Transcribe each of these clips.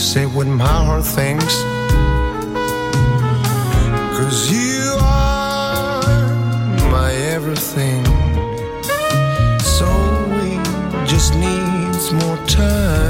say what my heart thinks. Cause you are my everything. So we just needs more time.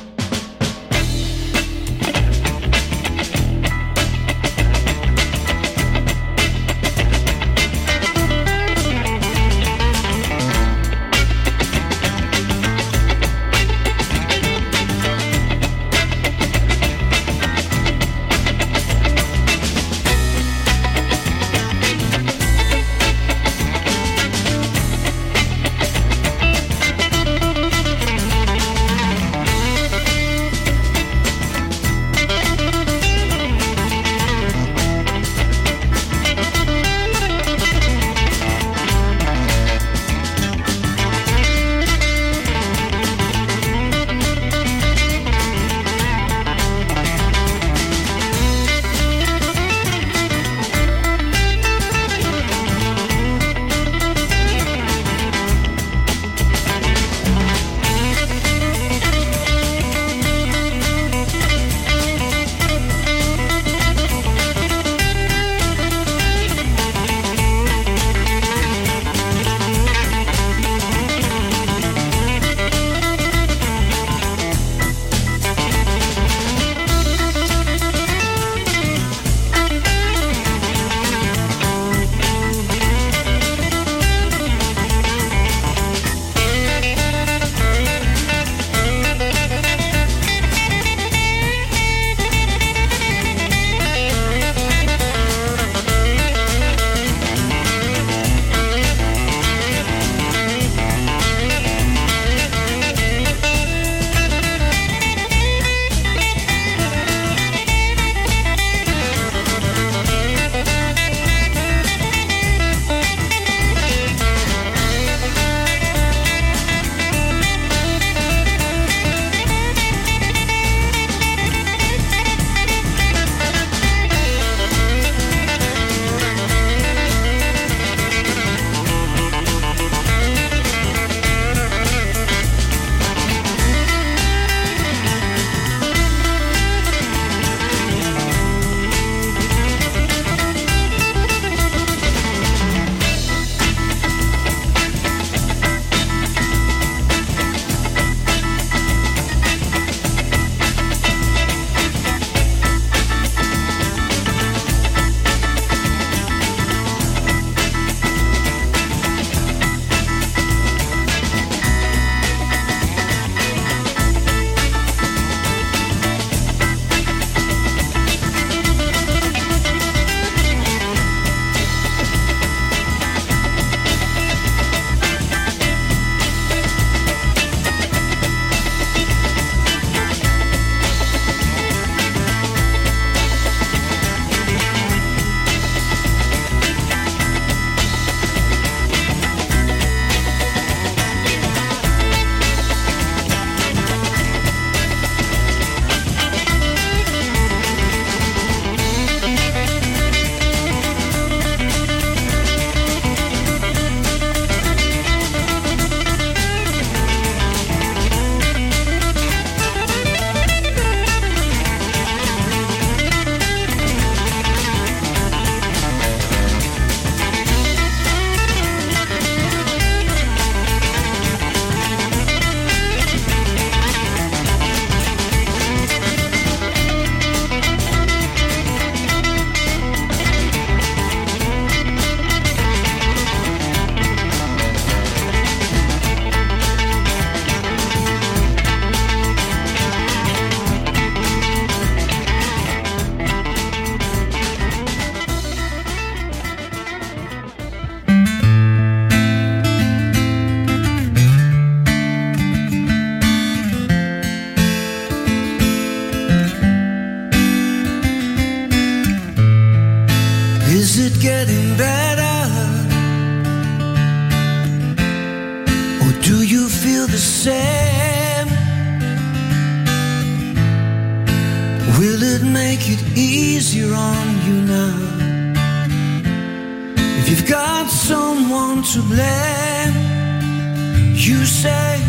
If you've got someone to blame, you say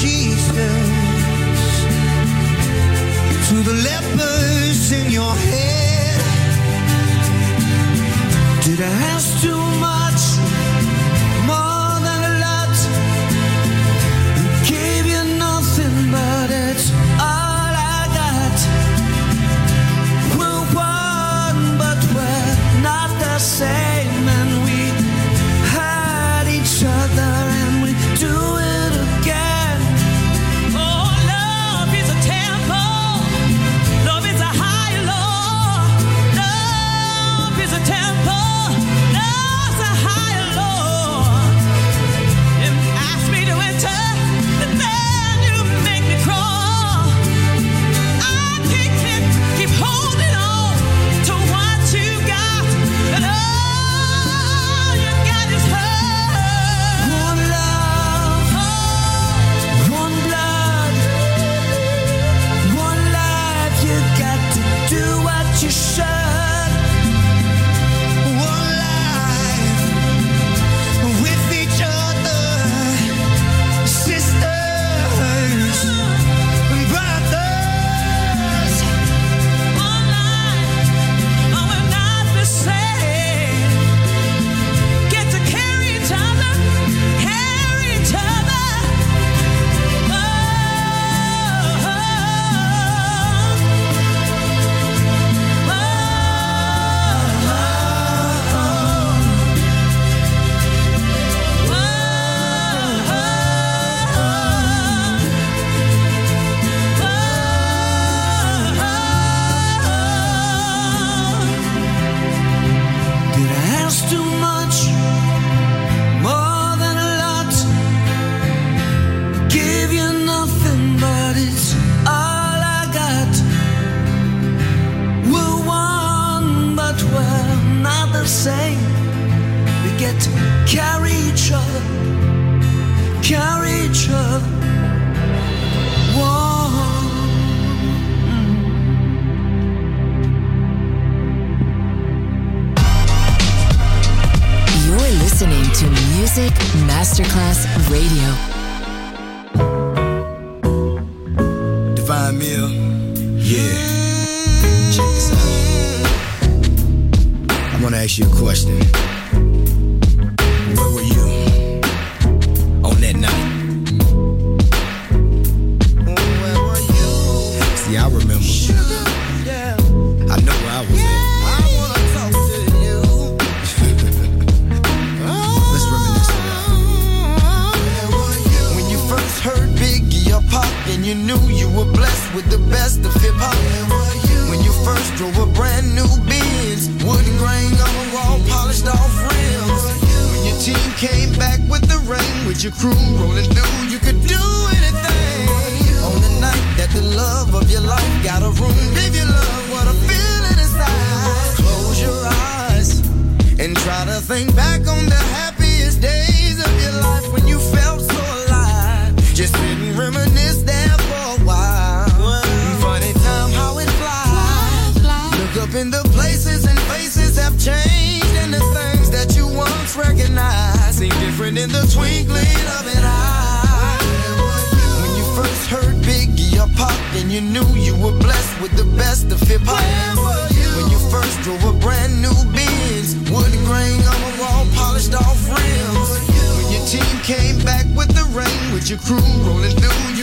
Jesus, to the lepers in your head. Did I ask too much? Your crew rolling through,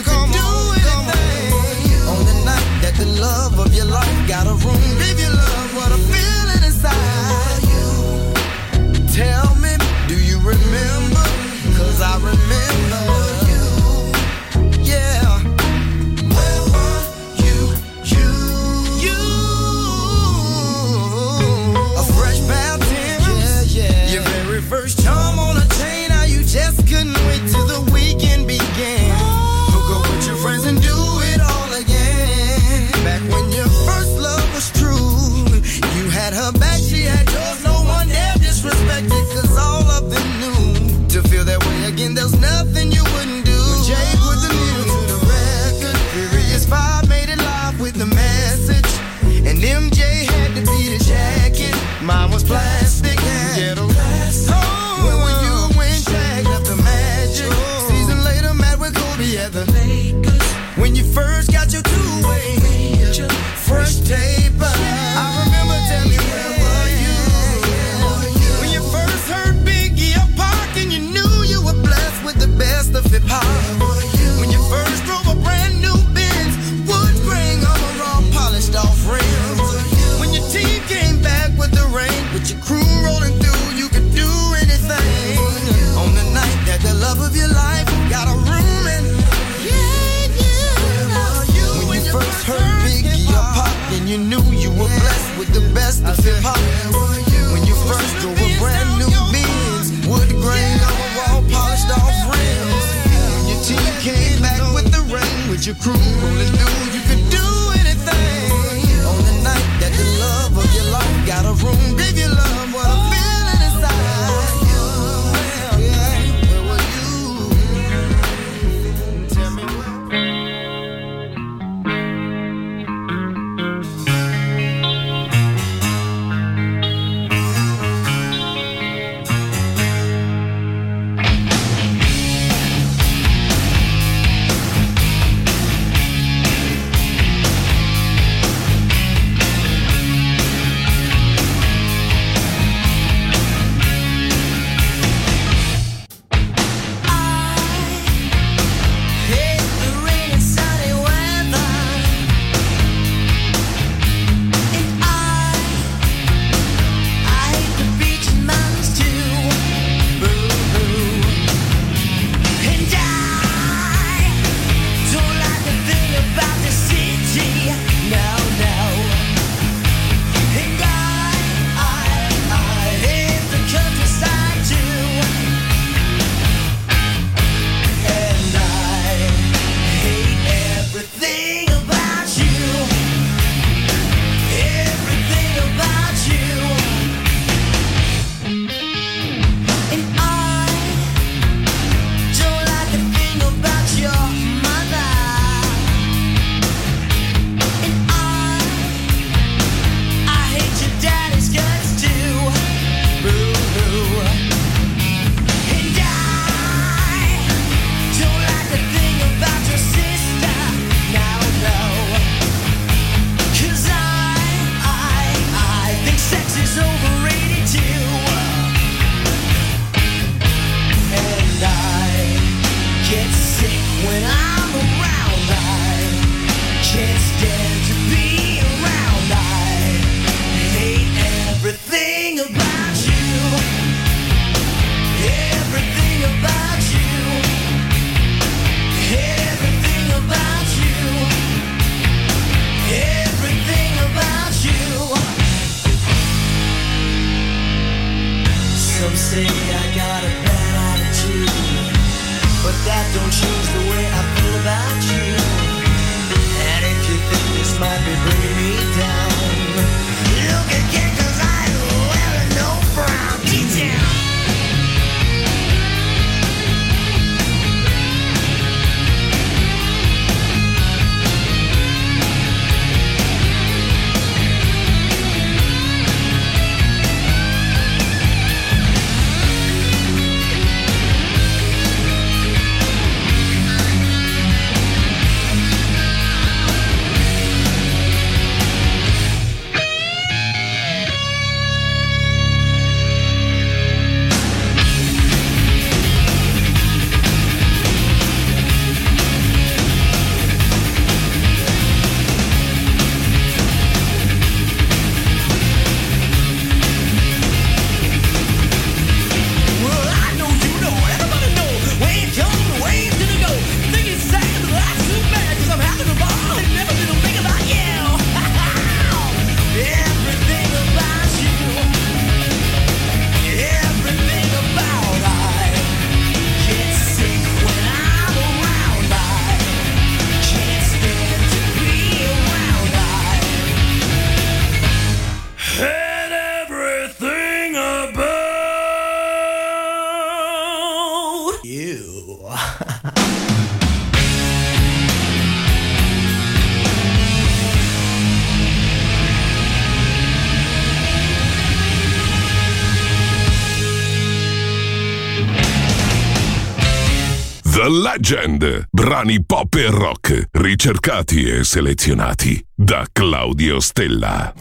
Legend. Brani pop e rock, ricercati e selezionati da Claudio Stella.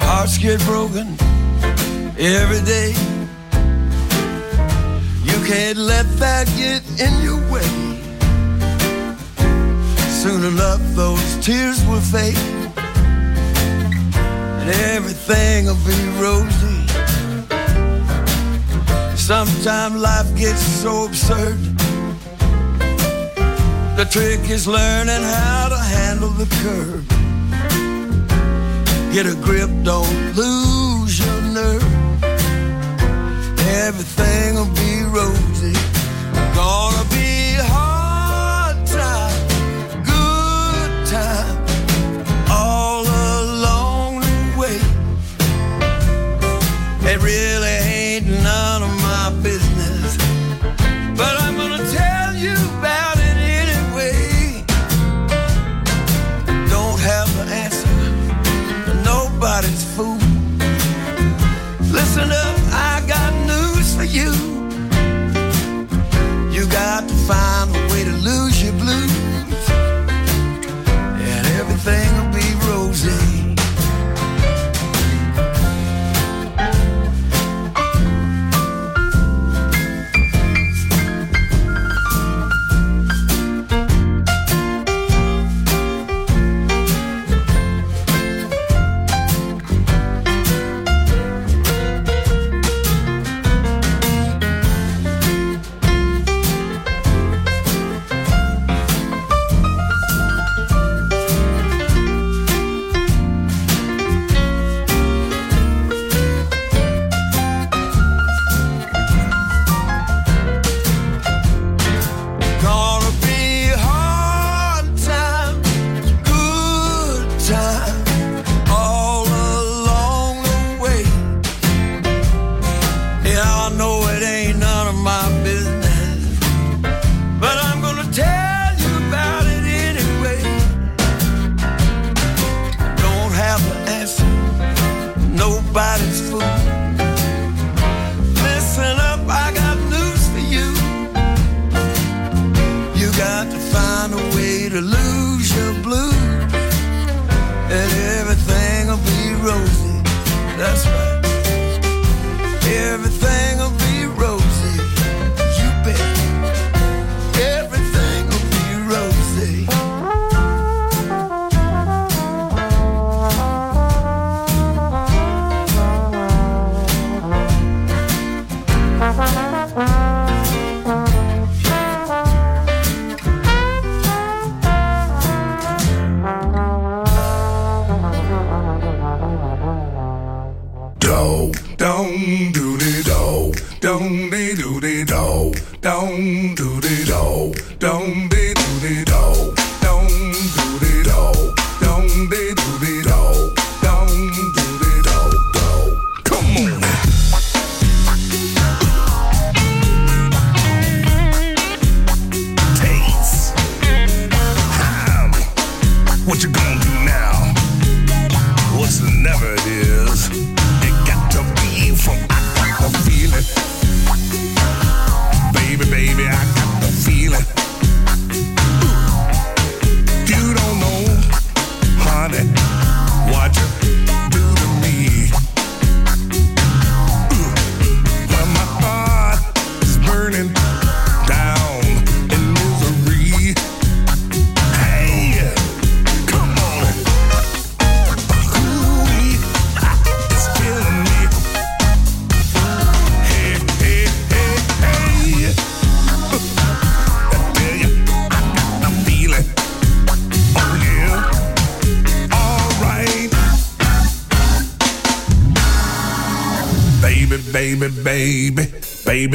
Hearts get broken every day. Can't let that get in your way. Soon enough, those tears will fade, and everything will be rosy. Sometimes life gets so absurd. The trick is learning how to handle the curve. Get a grip, don't lose your nerve. Everything will rosy. Gonna be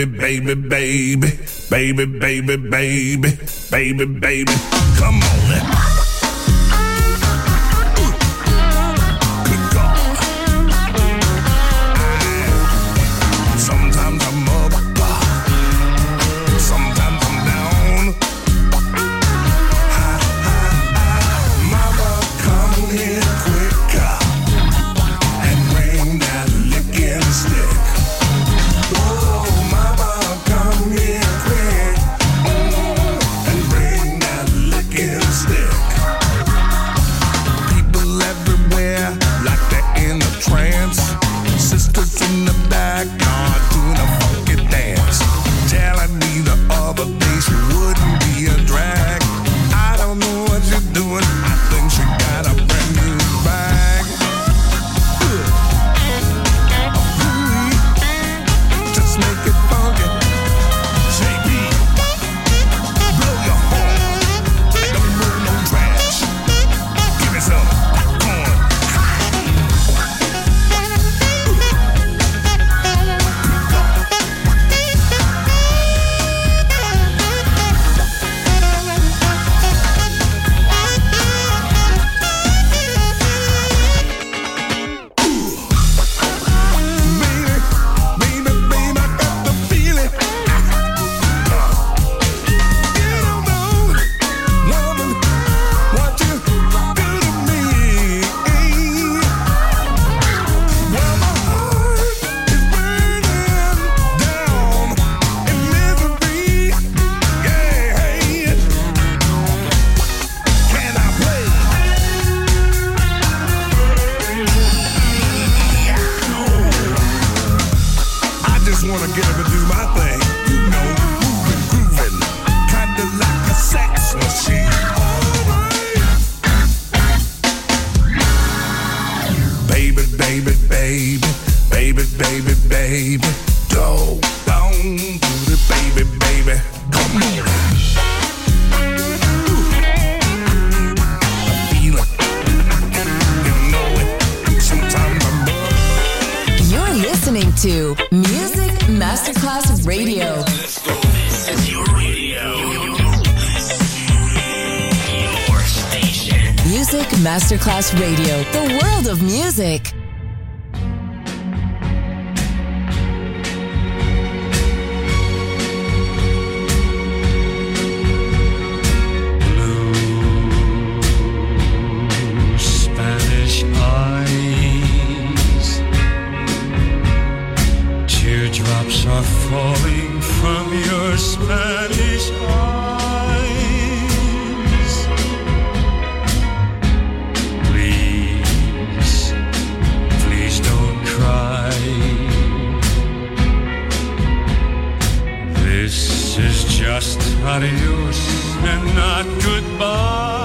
baby, baby, baby, baby, baby, baby, baby. Come on. Teardrops are falling from your Spanish eyes. Please, please don't cry. This is just adios and not goodbye.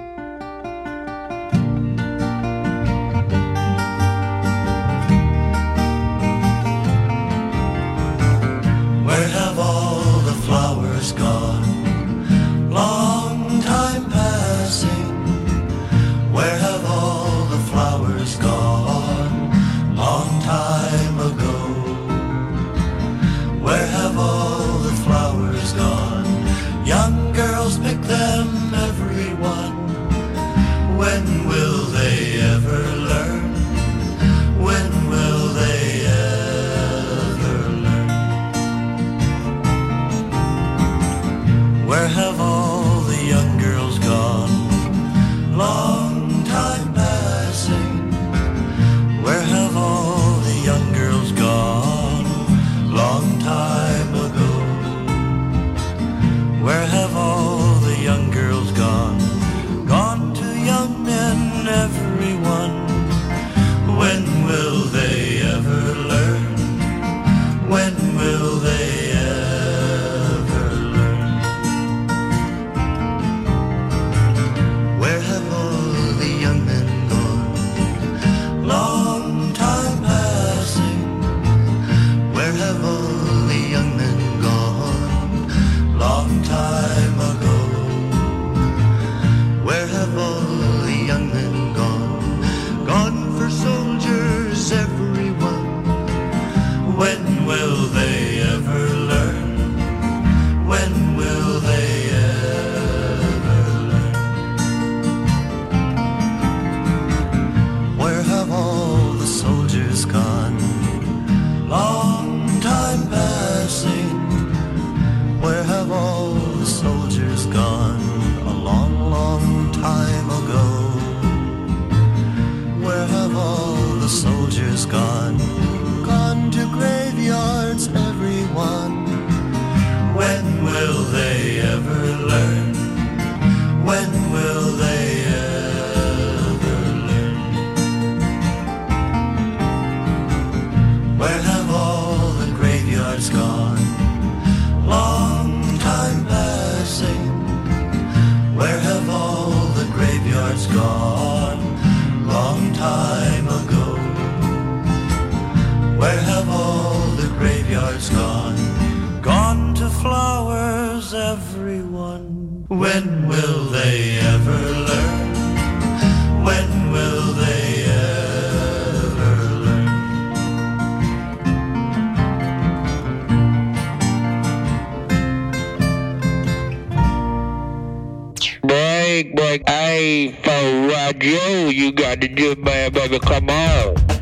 Baby. Come on.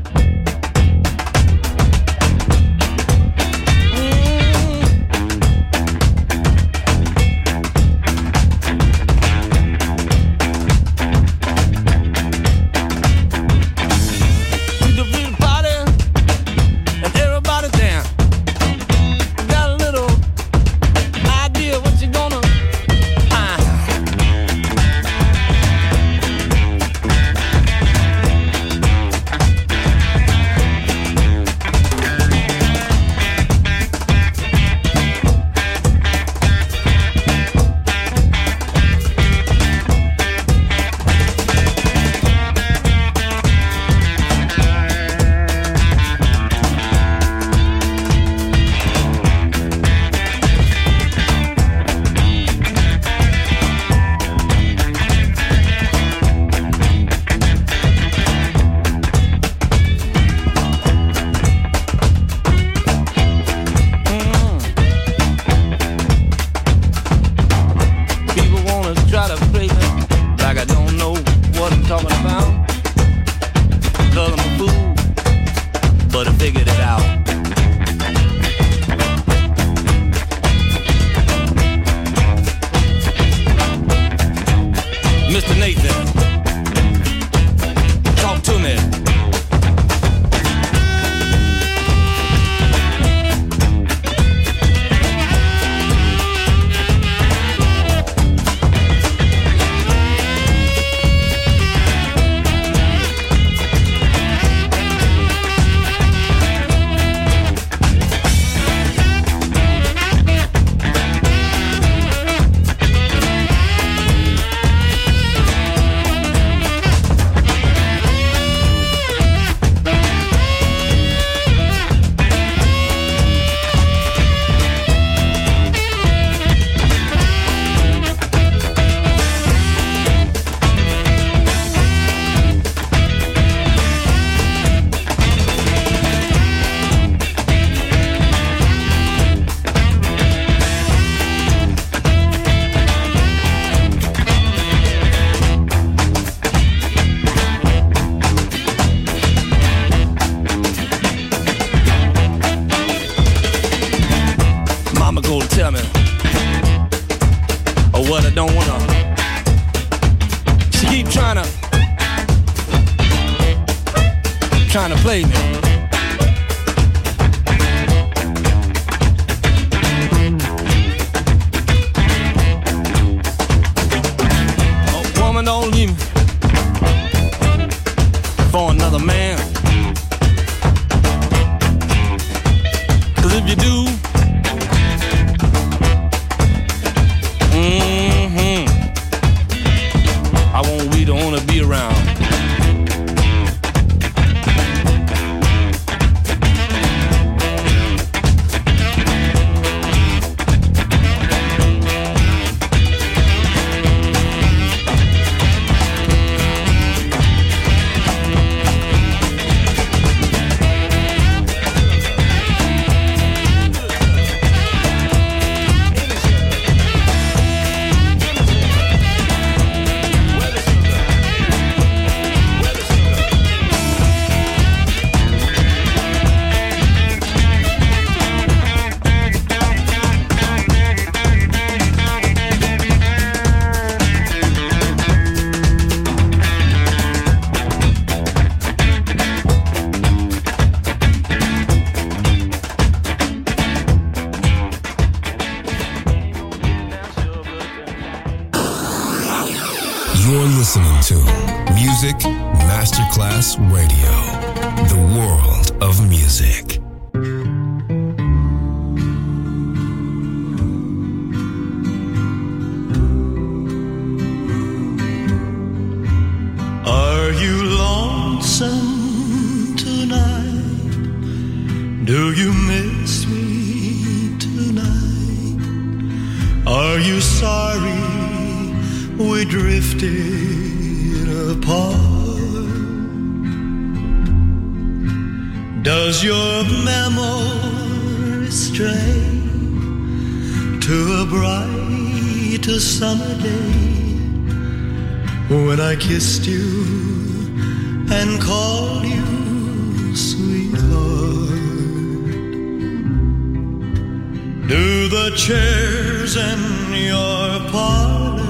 Chairs in your parlor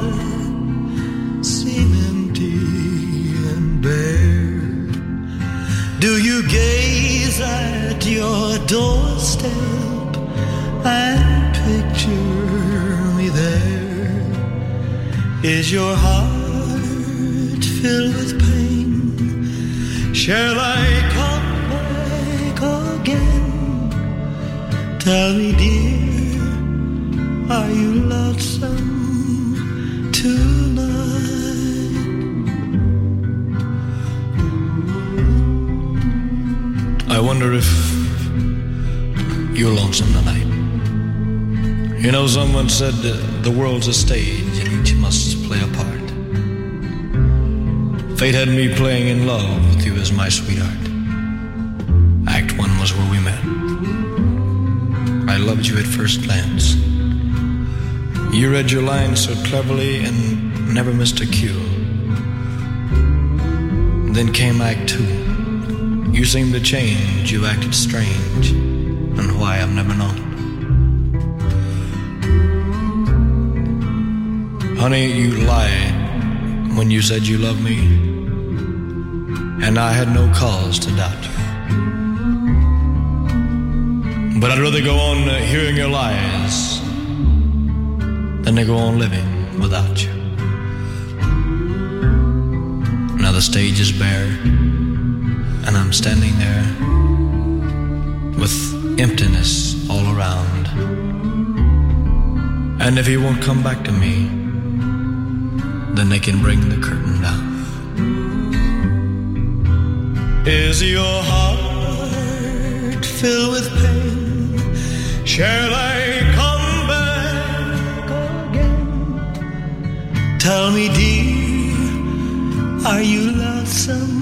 seem empty and bare? Do you gaze at your doorstep and picture me there? Is your heart filled with pain? Shall I come back again? Tell me, dear, Someone said the world's a stage and each must play a part. Fate had me playing in love with you as my sweetheart. Act one was where we met. I loved you at first glance. You read your lines so cleverly and never missed a cue. Then came Act two. You seemed to change, you acted strange, and why I've never known. Honey, you lied when you said you loved me, and I had no cause to doubt you. But I'd rather go on uh, hearing your lies than to go on living without you. Now the stage is bare, and I'm standing there with emptiness all around. And if he won't come back to me, then they can bring the curtain down. Is your heart filled with pain? Shall I come back again? Tell me, dear, are you lonesome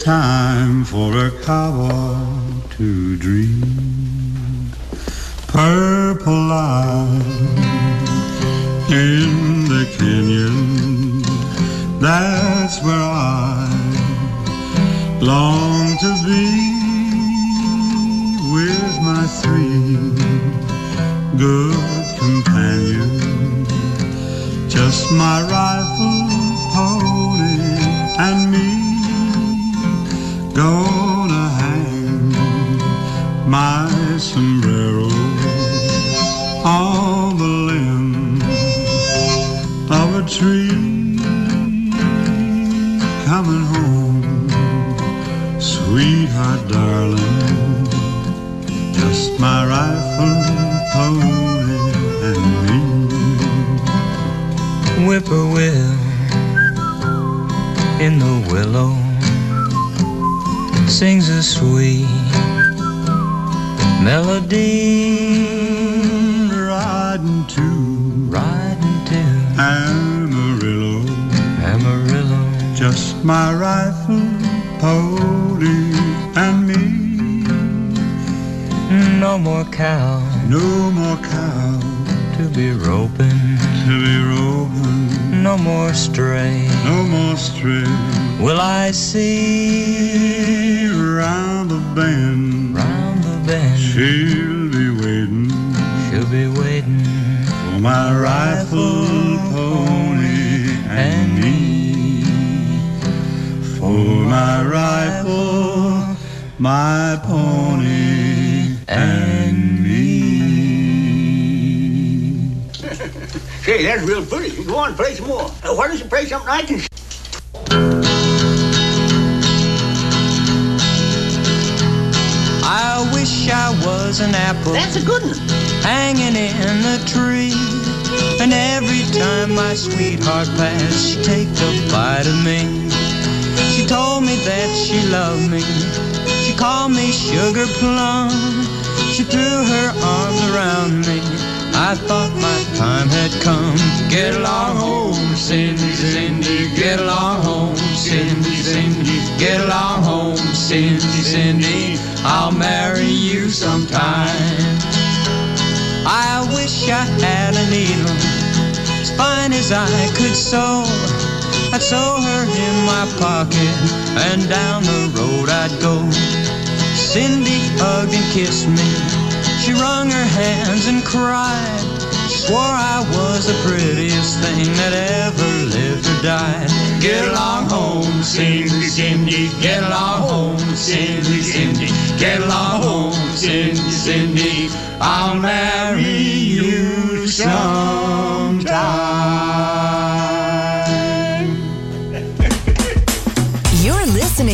time for a cowboy. tree coming home, sweetheart, darling. Just my rifle, pony, and me. Whippoorwill in the willow sings a sweet melody. Riding to, riding to. And just my rifle, pony, and me. No more cow, no more cow. To be roping, to be roving, no more stray, no more stray. Will I see round the bend, round the bend? She'll be waiting, she'll be waiting for my rifle, my rifle, my pony, and me. Say, that's real pretty. You go on, play some more. Why don't you play something I can... I wish I was an apple. That's a good one. Hanging in the tree. And every time my sweetheart passed, she'd take a bite of me. Told me that she loved me. She called me sugar plum. She threw her arms around me. I thought my time had come. Get along home, Cindy, Cindy. Get along home, Cindy, Cindy. Get along home, Cindy, Cindy. I'll marry you sometime. I wish I had a needle as fine as I could sew. I'd sew her in my pocket and down the road I'd go. Cindy and kissed me. She wrung her hands and cried. She swore I was the prettiest thing that ever lived or died. Get along home, Cindy, Cindy. Get along home, Cindy, Cindy. Get along home, Cindy, Cindy. I'll marry you sometime.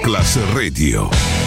Masterclass Radio.